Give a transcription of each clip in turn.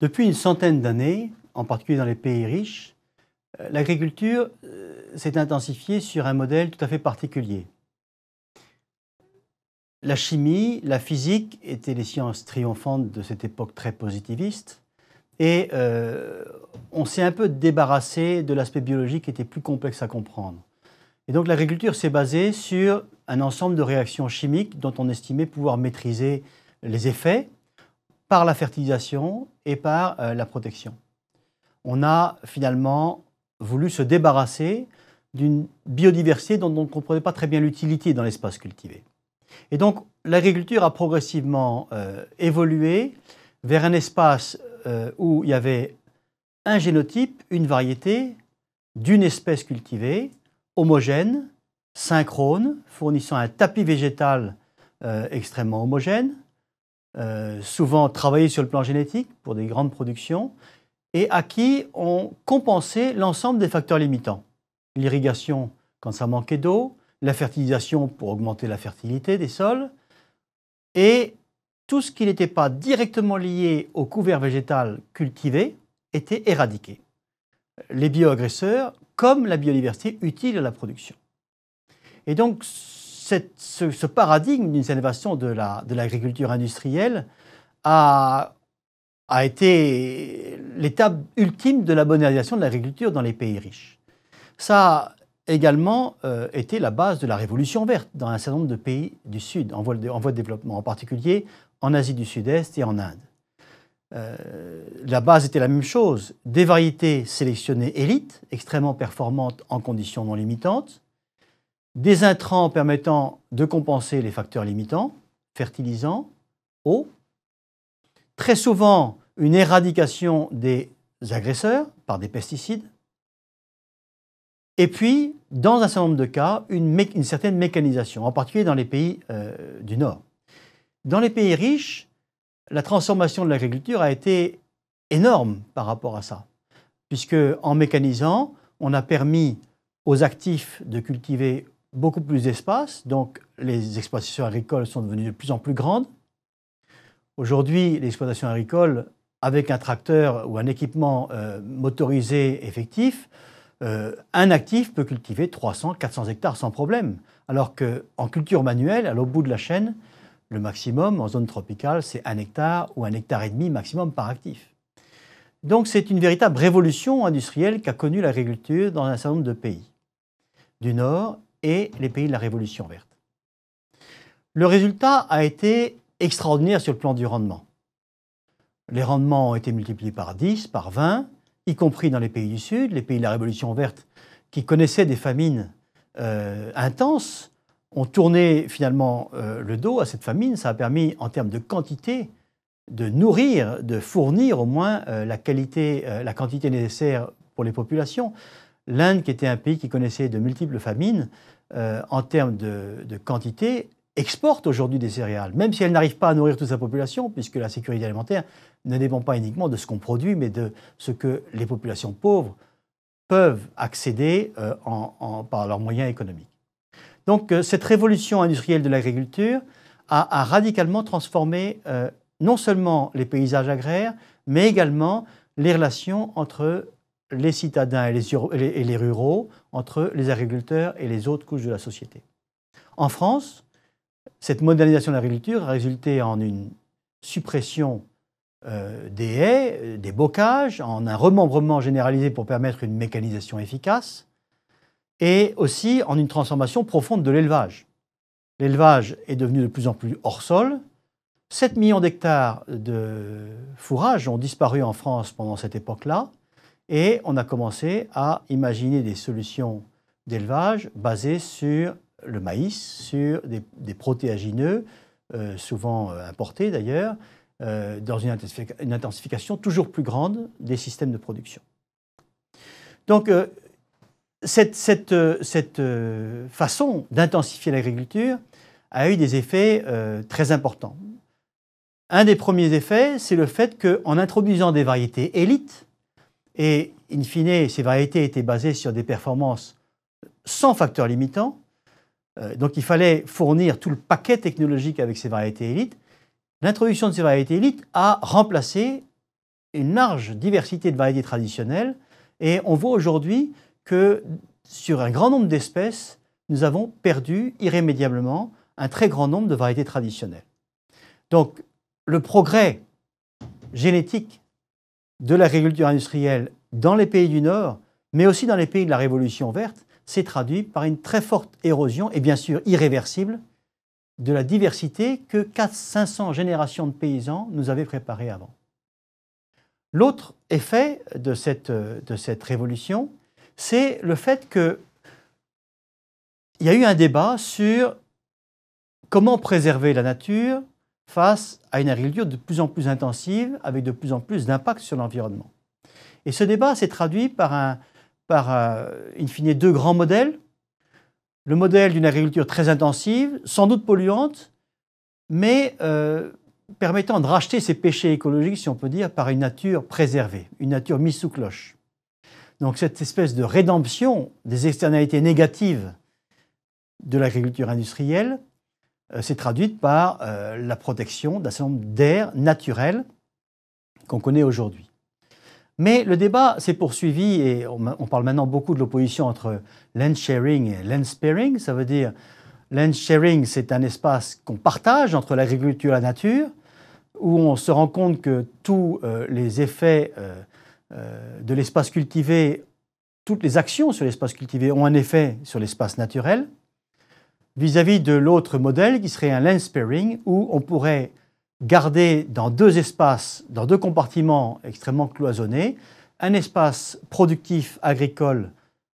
Depuis une centaine d'années, en particulier dans les pays riches, euh, l'agriculture euh, s'est intensifiée sur un modèle tout à fait particulier. La chimie, la physique étaient les sciences triomphantes de cette époque très positiviste. Et euh, on s'est un peu débarrassé de l'aspect biologique qui était plus complexe à comprendre. Et donc l'agriculture s'est basée sur un ensemble de réactions chimiques dont on estimait pouvoir maîtriser les effets par la fertilisation et par euh, la protection. On a finalement voulu se débarrasser d'une biodiversité dont on ne comprenait pas très bien l'utilité dans l'espace cultivé. Et donc l'agriculture a progressivement euh, évolué vers un espace euh, où il y avait un génotype, une variété d'une espèce cultivée, homogène, synchrone, fournissant un tapis végétal extrêmement homogène, euh, souvent travaillé sur le plan génétique pour des grandes productions, et à qui on compensait l'ensemble des facteurs limitants. L'irrigation quand ça manquait d'eau, la fertilisation pour augmenter la fertilité des sols, et tout ce qui n'était pas directement lié au couvert végétal cultivé était éradiqué. Les bioagresseurs, comme la biodiversité utile à la production. Et donc, ce, paradigme d'une innovation de l'agriculture industrielle a, été l'étape ultime de la modernisation de l'agriculture dans les pays riches. Ça a également euh, été la base de la révolution verte dans un certain nombre de pays du Sud, en voie de, développement, en particulier en Asie du Sud-Est et en Inde. Euh, la base était la même chose, des variétés sélectionnées élites, extrêmement performantes en conditions non limitantes, des intrants permettant de compenser les facteurs limitants, fertilisants, eau, très souvent une éradication des agresseurs par des pesticides, et puis, dans un certain nombre de cas, une, certaine mécanisation, en particulier dans les pays euh, du Nord. Dans les pays riches, la transformation de l'agriculture a été énorme par rapport à ça, puisque en mécanisant, on a permis aux actifs de cultiver beaucoup plus d'espace, donc les exploitations agricoles sont devenues de plus en plus grandes. Aujourd'hui, l'exploitation agricole, avec un tracteur ou un équipement euh, motorisé effectif, euh, un actif peut cultiver 300, 400 hectares sans problème. Alors qu'en culture manuelle, à l'autre bout de la chaîne, le maximum en zone tropicale, c'est un hectare ou un hectare et demi maximum par actif. Donc c'est une véritable révolution industrielle qu'a connue l'agriculture dans un certain nombre de pays, du Nord et les pays de la Révolution verte. Le résultat a été extraordinaire sur le plan du rendement. Les rendements ont été multipliés par 10, par 20, y compris dans les pays du Sud, les pays de la Révolution verte qui connaissaient des famines euh, intenses, ont tourné finalement euh, le dos à cette famine. Ça a permis, en termes de quantité, de nourrir, de fournir au moins euh, la, qualité, la quantité nécessaire pour les populations. L'Inde, qui était un pays qui connaissait de multiples famines, euh, en termes de, quantité, exporte aujourd'hui des céréales, même si elle n'arrive pas à nourrir toute sa population, puisque la sécurité alimentaire ne dépend pas uniquement de ce qu'on produit, mais de ce que les populations pauvres peuvent accéder euh, par leurs moyens économiques. Donc euh, cette révolution industrielle de l'agriculture a, radicalement transformé non seulement les paysages agraires, mais également les relations entre les citadins et les, ruraux, entre les agriculteurs et les autres couches de la société. En France, cette modernisation de l'agriculture a résulté en une suppression euh, des haies, euh, des bocages, en un remembrement généralisé pour permettre une mécanisation efficace, et aussi en une transformation profonde de l'élevage. L'élevage est devenu de plus en plus hors sol. 7 millions d'hectares de fourrage ont disparu en France pendant cette époque-là. Et on a commencé à imaginer des solutions d'élevage basées sur le maïs, sur des, protéagineux, euh, souvent euh, importés d'ailleurs, euh, dans une, intensification toujours plus grande des systèmes de production. Donc, cette, cette, façon d'intensifier l'agriculture a eu des effets très importants. Un des premiers effets, c'est le fait qu'en introduisant des variétés élites, et in fine, ces variétés étaient basées sur des performances sans facteurs limitants. Euh, donc il fallait fournir tout le paquet technologique avec ces variétés élites. L'introduction de ces variétés élites a remplacé une large diversité de variétés traditionnelles et on voit aujourd'hui que sur un grand nombre d'espèces, nous avons perdu irrémédiablement un très grand nombre de variétés traditionnelles. Donc le progrès génétique de l'agriculture industrielle dans les pays du Nord, mais aussi dans les pays de la Révolution verte, s'est traduit par une très forte érosion, et bien sûr irréversible, de la diversité que 400-500 générations de paysans nous avaient préparée avant. L'autre effet de cette, de cette révolution, c'est le fait qu'il y a eu un débat sur comment préserver la nature face à une agriculture de plus en plus intensive, avec de plus en plus d'impact sur l'environnement. Et ce débat s'est traduit par, fine, deux grands modèles. Le modèle d'une agriculture très intensive, sans doute polluante, mais euh, permettant de racheter ses péchés écologiques, si on peut dire, par une nature préservée, une nature mise sous cloche. Donc cette espèce de rédemption des externalités négatives de l'agriculture industrielle euh, s'est traduite par euh, la protection d'un certain nombre d'aires naturelles qu'on connaît aujourd'hui. Mais le débat s'est poursuivi et on, parle maintenant beaucoup de l'opposition entre land sharing et land sparing. Ça veut dire land sharing, c'est un espace qu'on partage entre l'agriculture et la nature, où on se rend compte que tous euh, les effets de l'espace cultivé, toutes les actions sur l'espace cultivé ont un effet sur l'espace naturel vis-à-vis de l'autre modèle qui serait un land sparing où on pourrait garder dans deux espaces, dans deux compartiments extrêmement cloisonnés, un espace productif agricole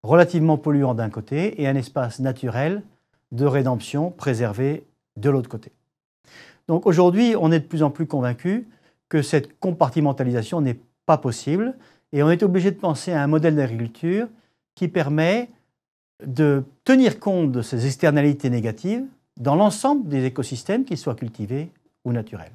relativement polluant d'un côté et un espace naturel de rédemption préservé de l'autre côté. Donc aujourd'hui, on est de plus en plus convaincu que cette compartimentalisation n'est pas possible et on est obligé de penser à un modèle d'agriculture qui permet de tenir compte de ces externalités négatives dans l'ensemble des écosystèmes, qu'ils soient cultivés ou naturels.